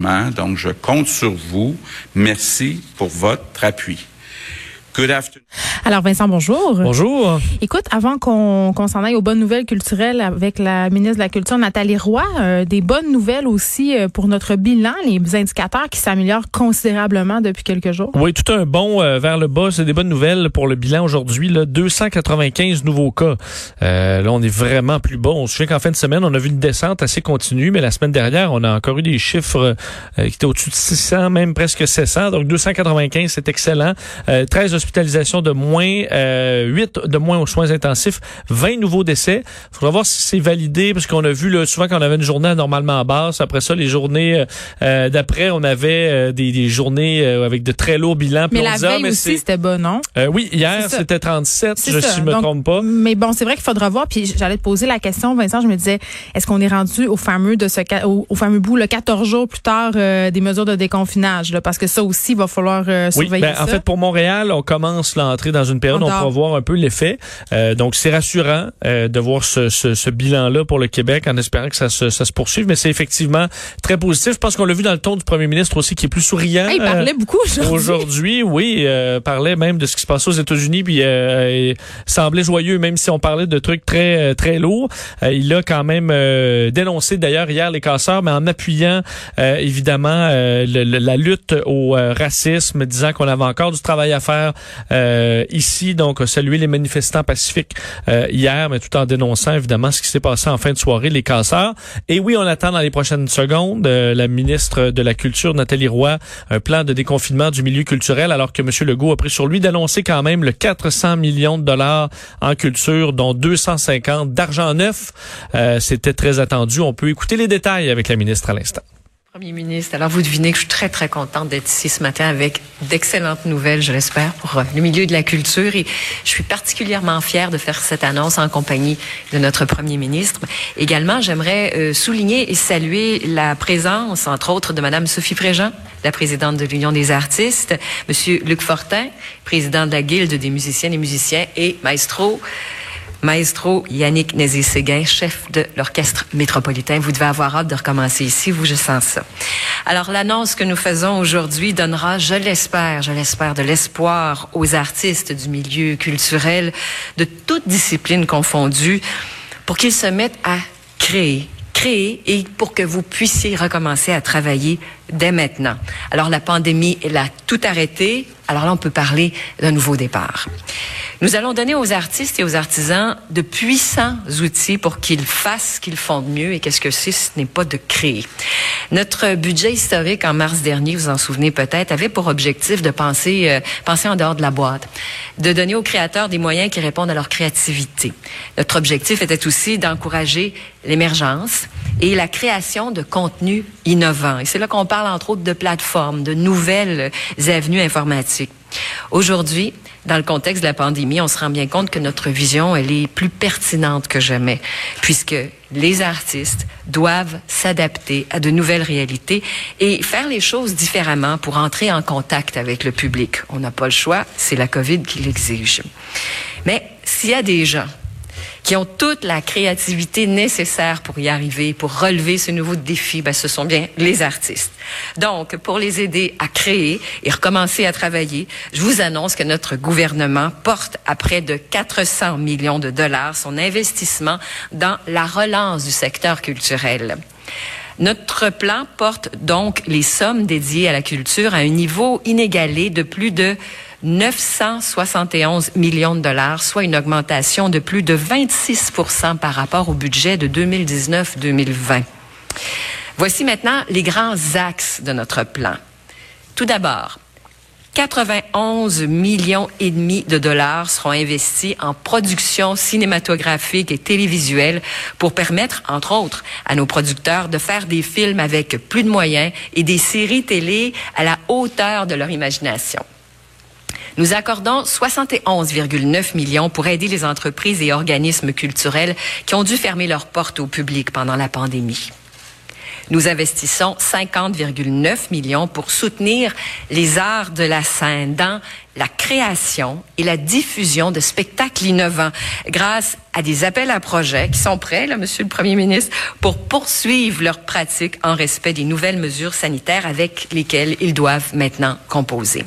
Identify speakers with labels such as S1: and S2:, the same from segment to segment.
S1: Donc, je compte sur vous. Merci pour votre appui.
S2: Good afternoon. Alors Vincent, bonjour.
S3: Bonjour.
S2: Écoute, avant qu'on s'en aille aux bonnes nouvelles culturelles avec la ministre de la Culture Nathalie Roy, euh, des bonnes nouvelles aussi euh, pour notre bilan, les indicateurs qui s'améliorent considérablement depuis quelques jours.
S3: Oui, tout un bon euh, vers le bas, c'est des bonnes nouvelles pour le bilan aujourd'hui. 295 nouveaux cas. là, on est vraiment plus bas. On se souvient qu'en fin de semaine, on a vu une descente assez continue, mais la semaine dernière, on a encore eu des chiffres qui étaient au-dessus de 600, même presque 700. Donc 295, c'est excellent. 13 hospitalisations de moins, euh, 8 de moins aux soins intensifs, 20 nouveaux décès. Il faudra voir si c'est validé, parce qu'on a vu là, souvent qu'on avait une journée normalement basse. Après ça, les journées euh, euh, d'après, on avait euh, des, des, journées avec de très lourds bilans.
S2: Mais la veille ah, aussi, c'était bon, non?
S3: oui, hier, c'était 37, je ne me trompe pas.
S2: Mais bon, c'est vrai qu'il faudra voir. Puis j'allais te poser la question, Vincent, je me disais, est-ce qu'on est rendu au fameux de ce au, au fameux bout, le 14 jours plus tard, des mesures de déconfinage? Là, parce que ça aussi, il va falloir surveiller oui, ben,
S3: En fait, pour Montréal, on commence l'entrée dans une période, on, on va voir un peu l'effet. Euh, donc, c'est rassurant euh, de voir ce, ce, ce bilan-là pour le Québec en espérant que ça se, ça se poursuive. Mais c'est effectivement très positif. Je pense qu'on l'a vu dans le ton du premier ministre aussi, qui est plus souriant.
S2: il parlait euh, beaucoup aujourd'hui.
S3: Aujourd'hui, oui. parlait même de ce qui se passe aux États-Unis, puis semblait joyeux, même si on parlait de trucs très très lourds. il a quand même dénoncé d'ailleurs hier les casseurs, mais en appuyant évidemment la lutte au racisme, disant qu'on avait encore du travail à faire euh, ici. Donc, saluer les manifestants pacifiques euh, hier, mais tout en dénonçant évidemment ce qui s'est passé en fin de soirée, les casseurs. Et oui, on attend dans les prochaines secondes euh, la ministre de la Culture, Nathalie Roy, un plan de déconfinement du milieu culturel, alors que M. Legault a pris sur lui d'annoncer quand même le 400 millions de dollars en culture, dont 250 d'argent neuf. C'était très attendu. On peut écouter les détails avec la ministre à l'instant.
S4: Premier ministre, alors vous devinez que je suis très, très contente d'être ici ce matin avec d'excellentes nouvelles, je l'espère, pour euh, le milieu de la culture. Et je suis particulièrement fière de faire cette annonce en compagnie de notre Premier ministre. Également, j'aimerais euh, souligner et saluer la présence, entre autres, de Madame Sophie Fréjean, la présidente de l'Union des artistes, Monsieur Luc Fortin, président de la Guilde des musiciennes et musiciens, et Maestro, Maestro Yannick Nézé-Séguin, chef de l'Orchestre métropolitain. Vous devez avoir hâte de recommencer ici, vous, je sens ça. Alors, l'annonce que nous faisons aujourd'hui donnera, je l'espère, je l'espère, de l'espoir aux artistes du milieu culturel, de toutes disciplines confondues, pour qu'ils se mettent à créer, créer et pour que vous puissiez recommencer à travailler dès maintenant. Alors, la pandémie, elle a tout arrêté. Alors là, on peut parler d'un nouveau départ. Nous allons donner aux artistes et aux artisans de puissants outils pour qu'ils fassent ce qu'ils font de mieux. Et qu'est-ce que c'est ce n'est pas de créer. Notre budget historique en mars dernier, vous en souvenez peut-être, avait pour objectif de penser, euh, penser en dehors de la boîte, de donner aux créateurs des moyens qui répondent à leur créativité. Notre objectif était aussi d'encourager l'émergence et la création de contenus innovants. Et c'est là qu'on parle entre autres de plateformes, de nouvelles avenues informatiques. Aujourd'hui, dans le contexte de la pandémie, on se rend bien compte que notre vision, elle est plus pertinente que jamais, puisque les artistes doivent s'adapter à de nouvelles réalités et faire les choses différemment pour entrer en contact avec le public. On n'a pas le choix, c'est la COVID qui l'exige. Mais s'il y a des gens qui ont toute la créativité nécessaire pour y arriver, pour relever ce nouveau défi, ben, ce sont bien les artistes. Donc, pour les aider à créer et recommencer à travailler, je vous annonce que notre gouvernement porte à près de 400 millions de dollars son investissement dans la relance du secteur culturel. Notre plan porte donc les sommes dédiées à la culture à un niveau inégalé de plus de 971 millions de dollars, soit une augmentation de plus de 26% par rapport au budget de 2019-2020. Voici maintenant les grands axes de notre plan. Tout d'abord, 91 millions et demi de dollars seront investis en production cinématographique et télévisuelle pour permettre, entre autres, à nos producteurs de faire des films avec plus de moyens et des séries télé à la hauteur de leur imagination. Nous accordons 71,9 millions pour aider les entreprises et organismes culturels qui ont dû fermer leurs portes au public pendant la pandémie. Nous investissons 50,9 millions pour soutenir les arts de la scène dans la création et la diffusion de spectacles innovants grâce à des appels à projets qui sont prêts, là, Monsieur le Premier ministre, pour poursuivre leur pratique en respect des nouvelles mesures sanitaires avec lesquelles ils doivent maintenant composer.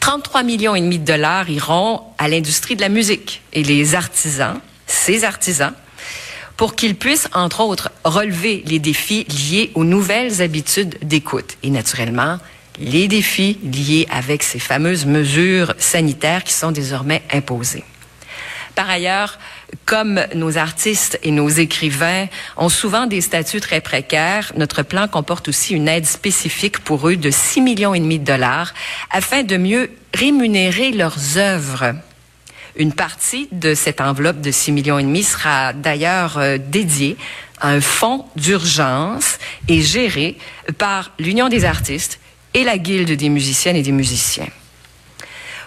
S4: 33 millions et demi de dollars iront à l'industrie de la musique et les artisans, ces artisans, pour qu'ils puissent, entre autres, relever les défis liés aux nouvelles habitudes d'écoute et, naturellement, les défis liés avec ces fameuses mesures sanitaires qui sont désormais imposées. Par ailleurs, comme nos artistes et nos écrivains ont souvent des statuts très précaires, notre plan comporte aussi une aide spécifique pour eux de 6 millions et demi de dollars afin de mieux rémunérer leurs œuvres. Une partie de cette enveloppe de 6 millions et demi sera d'ailleurs euh, dédiée à un fonds d'urgence et géré par l'Union des artistes et la Guilde des musiciennes et des musiciens.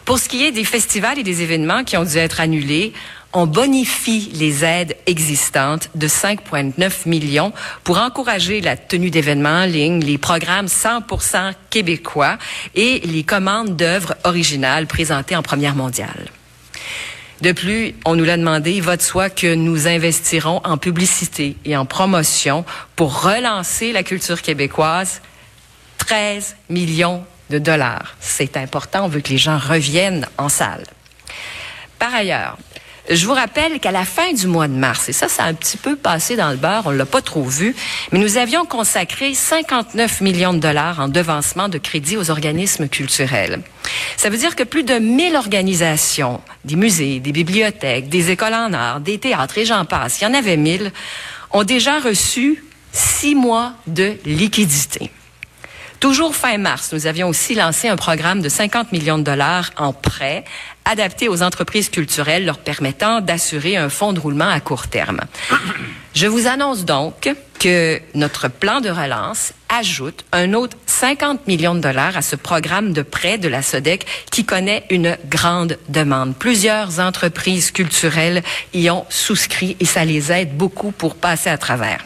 S4: Pour ce qui est des festivals et des événements qui ont dû être annulés, on bonifie les aides existantes de 5,9 millions pour encourager la tenue d'événements en ligne, les programmes 100% québécois et les commandes d'œuvres originales présentées en première mondiale. De plus, on nous l'a demandé, il va de soi que nous investirons en publicité et en promotion pour relancer la culture québécoise. 13 millions de dollars. C'est important, on veut que les gens reviennent en salle. Par ailleurs, je vous rappelle qu'à la fin du mois de mars, et ça, ça a un petit peu passé dans le beurre, on l'a pas trop vu, mais nous avions consacré 59 millions de dollars en devancement de crédit aux organismes culturels. Ça veut dire que plus de 1000 organisations, des musées, des bibliothèques, des écoles en art, des théâtres et j'en passe, il y en avait 1000, ont déjà reçu six mois de liquidité. Toujours fin mars, nous avions aussi lancé un programme de 50 millions de dollars en prêt adapté aux entreprises culturelles leur permettant d'assurer un fonds de roulement à court terme. Je vous annonce donc que notre plan de relance ajoute un autre 50 millions de dollars à ce programme de prêt de la SODEC qui connaît une grande demande. Plusieurs entreprises culturelles y ont souscrit et ça les aide beaucoup pour passer à travers.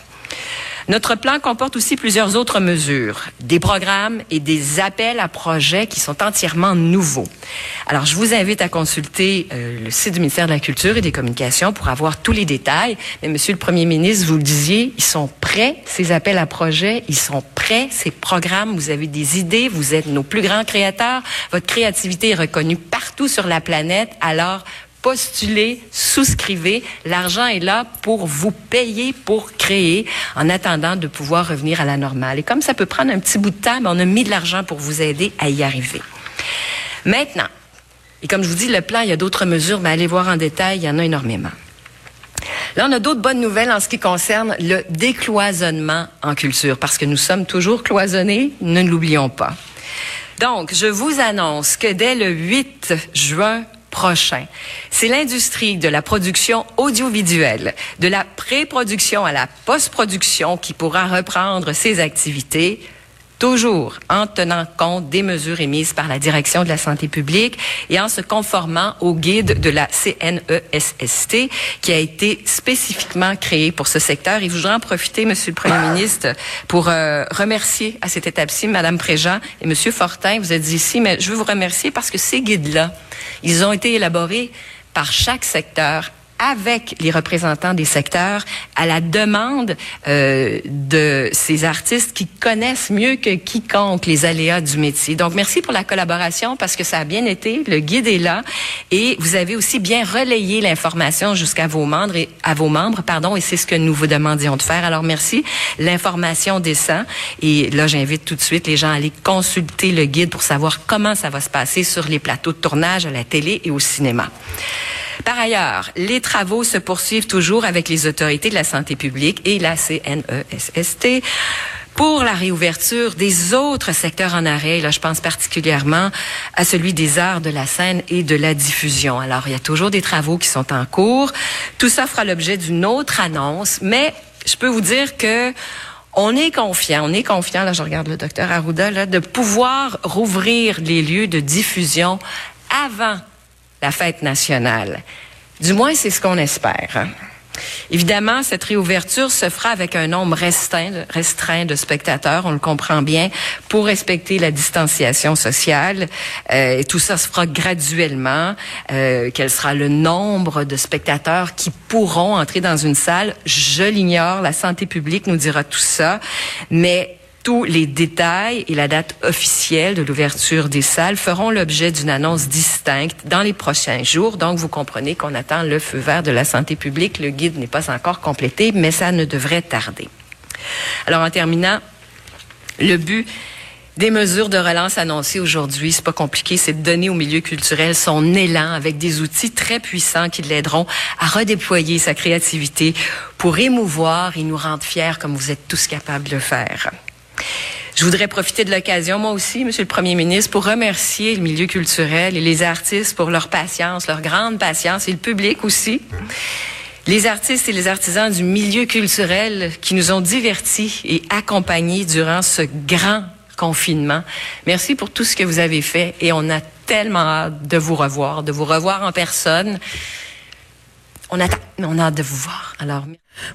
S4: Notre plan comporte aussi plusieurs autres mesures, des programmes et des appels à projets qui sont entièrement nouveaux. Alors, je vous invite à consulter euh, le site du ministère de la Culture et des Communications pour avoir tous les détails. Mais, Monsieur le Premier ministre, vous le disiez, ils sont prêts, ces appels à projets, ils sont prêts, ces programmes. Vous avez des idées, vous êtes nos plus grands créateurs. Votre créativité est reconnue partout sur la planète. Alors, postulez, souscrivez. L'argent est là pour vous payer pour créer en attendant de pouvoir revenir à la normale. Et comme ça peut prendre un petit bout de temps, ben, on a mis de l'argent pour vous aider à y arriver. Maintenant, et comme je vous dis, le plan, il y a d'autres mesures, mais allez voir en détail, il y en a énormément. Là, on a d'autres bonnes nouvelles en ce qui concerne le décloisonnement en culture, parce que nous sommes toujours cloisonnés, ne l'oublions pas. Donc, je vous annonce que dès le 8 juin prochain. C'est l'industrie de la production audiovisuelle, de la pré-production à la post-production qui pourra reprendre ses activités toujours en tenant compte des mesures émises par la Direction de la santé publique et en se conformant au guide de la CNESST qui a été spécifiquement créé pour ce secteur. Et je voudrais en profiter, Monsieur le Premier ministre, pour euh, remercier à cette étape-ci Madame Préjean et Monsieur Fortin. Vous êtes ici, mais je veux vous remercier parce que ces guides-là, ils ont été élaborés par chaque secteur avec les représentants des secteurs à la demande euh, de ces artistes qui connaissent mieux que quiconque les aléas du métier. Donc, merci pour la collaboration parce que ça a bien été. Le guide est là et vous avez aussi bien relayé l'information jusqu'à vos membres et à vos membres, pardon, et c'est ce que nous vous demandions de faire. Alors, merci. L'information descend et là, j'invite tout de suite les gens à aller consulter le guide pour savoir comment ça va se passer sur les plateaux de tournage à la télé et au cinéma. Par ailleurs, les travaux se poursuivent toujours avec les autorités de la santé publique et la CNESST pour la réouverture des autres secteurs en arrêt. Là, je pense particulièrement à celui des arts de la scène et de la diffusion. Alors, il y a toujours des travaux qui sont en cours. Tout ça fera l'objet d'une autre annonce, mais je peux vous dire que on est confiant, on est confiant, là je regarde le docteur Arruda, là, de pouvoir rouvrir les lieux de diffusion avant la fête nationale. Du moins, c'est ce qu'on espère. Évidemment, cette réouverture se fera avec un nombre restreint, restreint de spectateurs, on le comprend bien, pour respecter la distanciation sociale. Euh, et tout ça se fera graduellement. Euh, quel sera le nombre de spectateurs qui pourront entrer dans une salle? Je l'ignore. La santé publique nous dira tout ça. Mais tous les détails et la date officielle de l'ouverture des salles feront l'objet d'une annonce distincte dans les prochains jours. Donc, vous comprenez qu'on attend le feu vert de la santé publique. Le guide n'est pas encore complété, mais ça ne devrait tarder. Alors, en terminant, le but des mesures de relance annoncées aujourd'hui, c'est pas compliqué, c'est de donner au milieu culturel son élan avec des outils très puissants qui l'aideront à redéployer sa créativité pour émouvoir et nous rendre fiers comme vous êtes tous capables de le faire. Je voudrais profiter de l'occasion, moi aussi, Monsieur le Premier ministre, pour remercier le milieu culturel et les artistes pour leur patience, leur grande patience, et le public aussi. Les artistes et les artisans du milieu culturel qui nous ont divertis et accompagnés durant ce grand confinement. Merci pour tout ce que vous avez fait et on a tellement hâte de vous revoir, de vous revoir en personne. On attend, on a hâte de vous voir. Alors,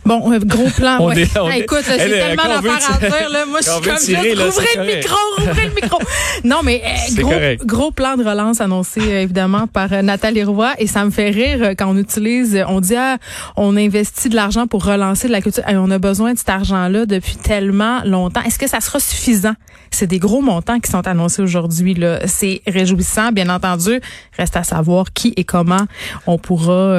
S2: Bon, euh, gros plan. On ouais. on écoute, j'ai tellement d'affaires à dire. Là. Moi, je suis comme tirer, juste, ouvrez le micro, ouvrez le micro. Non, mais euh, gros, gros plan de relance annoncé, euh, évidemment, par Nathalie Roy. Et ça me fait rire quand on utilise, on dit, ah, on investit de l'argent pour relancer de la culture. on a besoin de cet argent-là depuis tellement longtemps. Est-ce que ça sera suffisant? C'est des gros montants qui sont annoncés aujourd'hui. Là, C'est réjouissant, bien entendu. Reste à savoir qui et comment on pourra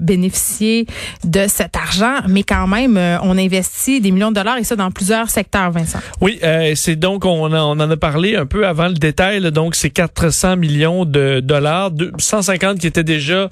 S2: bénéficier de cet argent mais quand même, euh, on investit des millions de dollars et ça dans plusieurs secteurs, Vincent.
S3: Oui, euh, c'est donc, on, en a parlé un peu avant le détail, donc c'est 400 millions de dollars, 150 qui étaient déjà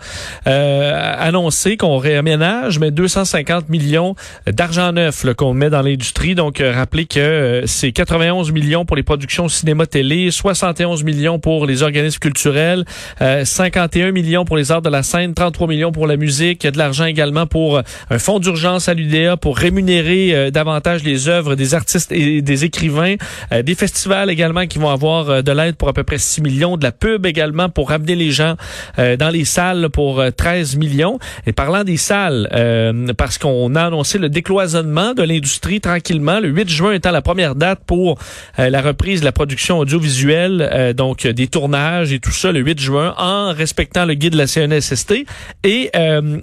S3: euh, annoncés, qu'on réaménage, mais 250 millions d'argent neuf qu'on met dans l'industrie. Donc, rappelez que c'est 91 millions pour les productions cinéma-télé, 71 millions pour les organismes culturels, 51 millions pour les arts de la scène, 33 millions pour la musique, il y a de l'argent également pour un fonds d'urgence à l'UDA pour rémunérer euh, davantage les œuvres des artistes et des écrivains, euh, des festivals également qui vont avoir euh, de l'aide pour à peu près 6 millions, de la pub également pour ramener les gens dans les salles pour 13 millions. Et parlant des salles, parce qu'on a annoncé le décloisonnement de l'industrie tranquillement, le 8 juin étant la première date pour la reprise de la production audiovisuelle, donc des tournages et tout ça le 8 juin en respectant le guide de la CNSST. Et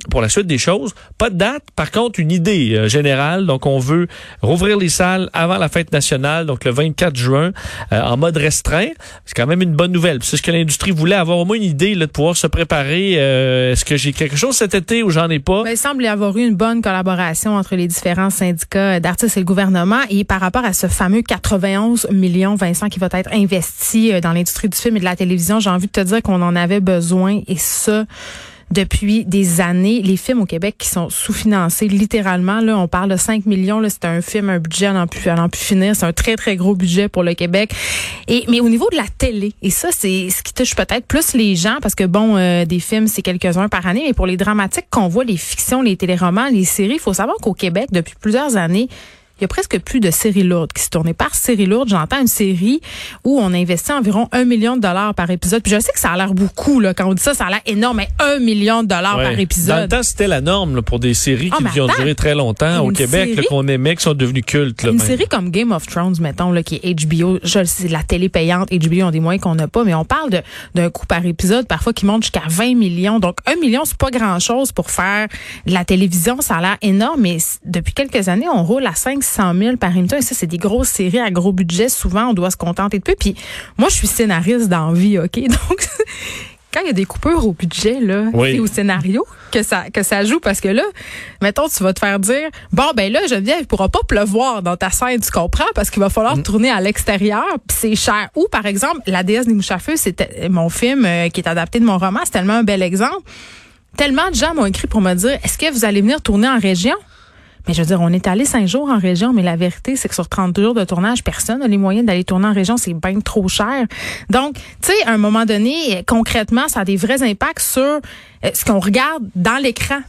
S3: pour la suite des choses, pas de date, par contre, une idée euh, générale. Donc, on veut rouvrir les salles avant la fête nationale, donc le 24 juin, euh, en mode restreint. C'est quand même une bonne nouvelle. C'est ce que l'industrie voulait, avoir au moins une idée là, de pouvoir se préparer. Euh, est-ce que j'ai quelque chose cet été ou j'en ai pas?
S2: Ben, il semble y avoir eu une bonne collaboration entre les différents syndicats d'artistes et le gouvernement. Et par rapport à ce fameux 91 millions, Vincent, qui va être investi dans l'industrie du film et de la télévision, j'ai envie de te dire qu'on en avait besoin. Et ça, depuis des années. Les films au Québec qui sont sous-financés, littéralement, là, on parle de 5 millions. Là, c'est un film, un budget à n'en plus, finir. C'est un très, très gros budget pour le Québec. Et, mais au niveau de la télé, et ça, c'est ce qui touche peut-être plus les gens, parce que bon, euh, des films, c'est quelques-uns par année, mais pour les dramatiques qu'on voit, les fictions, les téléromans, les séries, il faut savoir qu'au Québec, depuis plusieurs années, il y a presque plus de séries lourdes qui se tournent. par série lourde, j'entends une série où on investit environ un million de dollars par épisode. Puis je sais que ça a l'air beaucoup, là. Quand on dit ça, ça a l'air énorme, mais un million de dollars par épisode.
S3: Dans le temps, c'était la norme pour des séries ah, qui, ont duré très longtemps au Québec, qu'on aimait, qui sont devenues cultes.
S2: une série comme Game of Thrones, mettons, là, qui est HBO, je sais, la télé payante, HBO ont des moyens qu'on n'a pas, mais on parle d'un coût par épisode, parfois qui monte jusqu'à 20 millions. Donc, un million, c'est pas grand-chose pour faire de la télévision. Ça a l'air énorme, mais depuis quelques années, on roule à 5 100 000 par émission. Et ça, c'est des grosses séries à gros budget. Souvent, on doit se contenter de peu. Puis moi, je suis scénariste d'envie, OK? Donc, quand il y a des coupures au budget, là, c'est au scénario que ça, que ça joue. Parce que là, mettons, tu vas te faire dire, bon, ben là, Geneviève, il pourra pas pleuvoir dans ta scène, tu comprends? Parce qu'il va falloir mm. tourner à l'extérieur, puis c'est cher. Ou, par exemple, La déesse des mouches à feu, c'était mon film euh, qui est adapté de mon roman. C'est tellement un bel exemple. Tellement de gens m'ont écrit pour me dire, est-ce que vous allez venir tourner en région? Mais je veux dire, on est allé cinq jours en région, mais la vérité, c'est que sur 30 jours de tournage, personne n'a les moyens d'aller tourner en région. C'est bien trop cher. Donc, tu sais, à un moment donné, concrètement, ça a des vrais impacts sur euh, ce qu'on regarde dans l'écran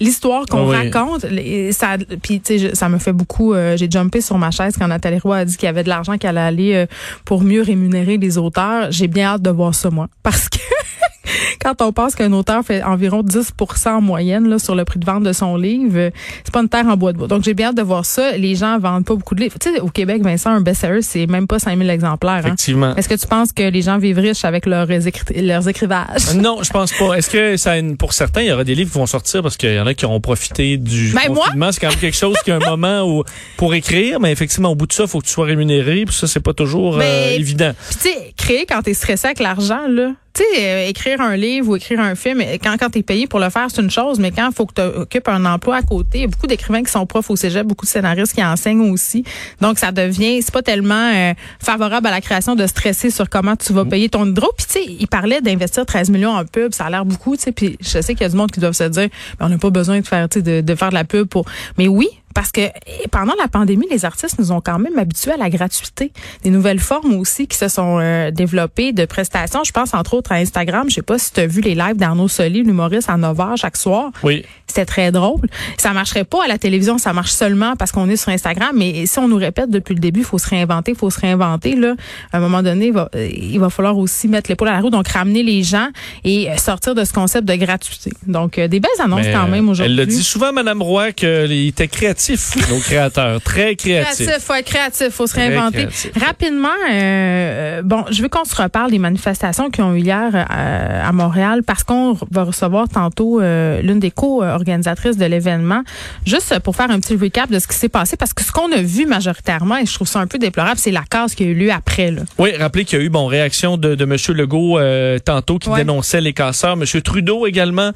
S2: l'histoire qu'on ah raconte ça puis tu sais ça me fait beaucoup euh, j'ai jumpé sur ma chaise quand Nathalie Roy a dit qu'il y avait de l'argent qui allait aller euh, pour mieux rémunérer les auteurs j'ai bien hâte de voir ça moi parce que quand on pense qu'un auteur fait environ 10% en moyenne là, sur le prix de vente de son livre, euh, c'est pas une terre en bois de bois. Donc, j'ai bien hâte de voir ça. Les gens vendent pas beaucoup de livres. Tu sais, au Québec, Vincent, un best-seller, c'est même pas 5000 exemplaires. Hein?
S3: Effectivement.
S2: Est-ce que tu penses que les gens vivent riches avec leurs, écri- leurs écrivages?
S3: Non, je pense pas. Est-ce que ça, pour certains, il y aura des livres qui vont sortir parce qu'il y en a qui auront profité du
S2: Ben, moi?
S3: confinement. C'est quand même quelque chose qui a un moment où pour écrire, mais effectivement, au bout de ça, il faut que tu sois rémunéré. Puis ça, c'est pas toujours euh,
S2: Mais-
S3: évident.
S2: Puis tu sais, créer quand t'es stressé avec l'argent, là. Tu sais, euh, écrire un livre ou écrire un film, euh, quand, quand t'es payé pour le faire, c'est une chose, mais quand il faut que tu occupes un emploi à côté, il y a beaucoup d'écrivains qui sont profs au cégep, beaucoup de scénaristes qui enseignent aussi. Donc, ça devient, c'est pas tellement euh, favorable à la création de stresser sur comment tu vas payer ton hydro. Puis tu sais, il parlait d'investir 13 millions en pub, ça a l'air beaucoup, tu sais. Puis je sais qu'il y a du monde qui doivent se dire, Ben, on n'a pas besoin de faire, tu de, de faire de la pub pour. Mais oui, parce que eh, pendant la pandémie, les artistes nous ont quand même habitués à la gratuité. Des nouvelles formes aussi qui se sont euh, développées de prestations. Je pense entre autres à Instagram. Je sais pas si tu as vu les lives d'Arnaud Soli, l'humoriste, à 9 h chaque soir.
S3: Oui.
S2: C'était très drôle. Ça marcherait pas à la télévision, ça marche seulement parce qu'on est sur Instagram. Mais si on nous répète depuis le début, il faut se réinventer, il faut se réinventer. Là, à un moment donné, il va, il va falloir aussi mettre l'épaule à la roue, donc ramener les gens et euh, sortir de ce concept de gratuité. Donc, euh, des belles annonces
S3: Mais,
S2: quand même aujourd'hui.
S3: Elle le dit souvent, Madame Roy, qu'il était créatif, nos créateurs. Très créatifs.
S2: Créatif, faut être créatif, faut se réinventer. Rapidement, euh, bon, je veux qu'on se reparle des manifestations qui ont eu hier euh, à Montréal parce qu'on va recevoir tantôt euh, l'une des co-organisatrices de l'événement. Juste pour faire un petit recap de ce qui s'est passé parce que ce qu'on a vu majoritairement et je trouve ça un peu déplorable, c'est la casse qui a eu lieu après. Là.
S3: Oui, rappelez qu'il y a eu bon réaction de, de M. Legault tantôt qui
S2: Ouais.
S3: dénonçait les casseurs. M. Trudeau également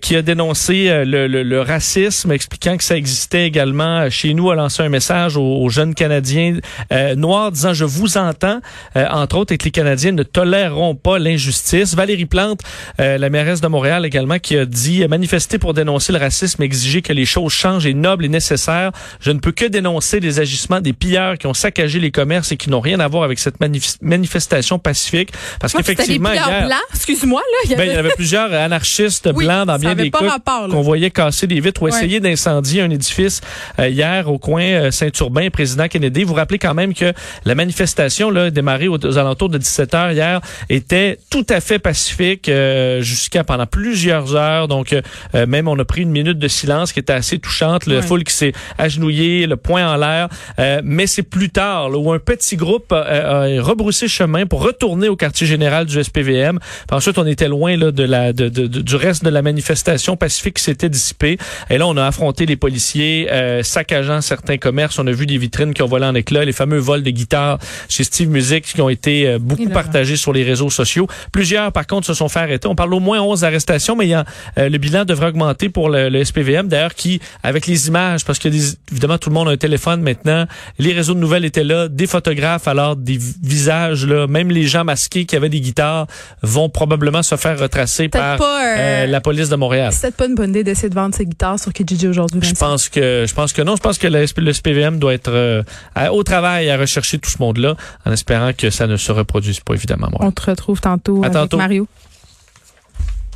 S3: qui a dénoncé le, le- le racisme, expliquant que ça existait également euh, chez nous, a lancé un message aux, aux jeunes Canadiens euh, noirs disant je vous entends, euh, entre autres, et que les Canadiens ne toléreront pas l'injustice. Valérie Plante, euh, la mairesse de Montréal également, qui a dit manifester pour dénoncer le racisme, exiger que les choses changent est noble et nécessaire. Je ne peux que dénoncer les agissements des pilleurs qui ont saccagé les commerces et qui n'ont rien à voir avec cette manif- manifestation pacifique. Parce
S2: des
S3: qu'effectivement, hier,
S2: excuse-moi là, il y
S3: ben, il
S2: avait-
S3: y avait plusieurs anarchistes
S2: Oui,
S3: blancs dans
S2: ça
S3: bien des cas qu'on voyait casser des vitres ou
S2: Ouais.
S3: essayer d'incendier un édifice hier au coin euh, Saint-Urbain, président Kennedy. Vous vous rappelez quand même que la manifestation là démarrée aux, aux alentours de 17 heures hier était tout à fait pacifique euh, jusqu'à pendant plusieurs heures. Donc euh, euh, même on a pris une minute de silence qui était assez touchante. La
S2: Ouais.
S3: foule qui s'est agenouillée, le poing en l'air. Euh, mais c'est plus tard là, où un petit groupe euh, a rebroussé chemin pour retourner au quartier général du SPVM. Puis ensuite, on était loin là, de la, de, de- de- du reste de la manifestation pacifique qui s'était dissipée. Et là, on a affronté les policiers euh, saccageant certains commerces. On a vu des vitrines qui ont volé en éclats, les fameux vols de guitares chez Steve Music qui ont été euh, beaucoup partagés sur les réseaux sociaux. Plusieurs, par contre, se sont fait arrêter. On parle au moins 11 arrestations, mais il y a, euh, le bilan devrait augmenter pour le, le SPVM. D'ailleurs, qui, avec les images, parce que des- évidemment, tout le monde a un téléphone maintenant, les réseaux de nouvelles étaient là, des photographes, alors des vi- visages, là, même les gens masqués qui avaient des guitares vont probablement se faire retracer par
S2: pas, euh,
S3: euh, la police de Montréal.
S2: C'est pas une bonne idée d'essayer de vendre ses guitares sur Kijiji aujourd'hui.
S3: Je pense que je pense que non. Je pense que le, SP le SPVM doit être euh, au travail à rechercher tout ce monde-là, en espérant que ça ne se reproduise pas évidemment. Moi.
S2: On te retrouve tantôt
S3: À
S2: avec
S3: tantôt.
S2: Mario.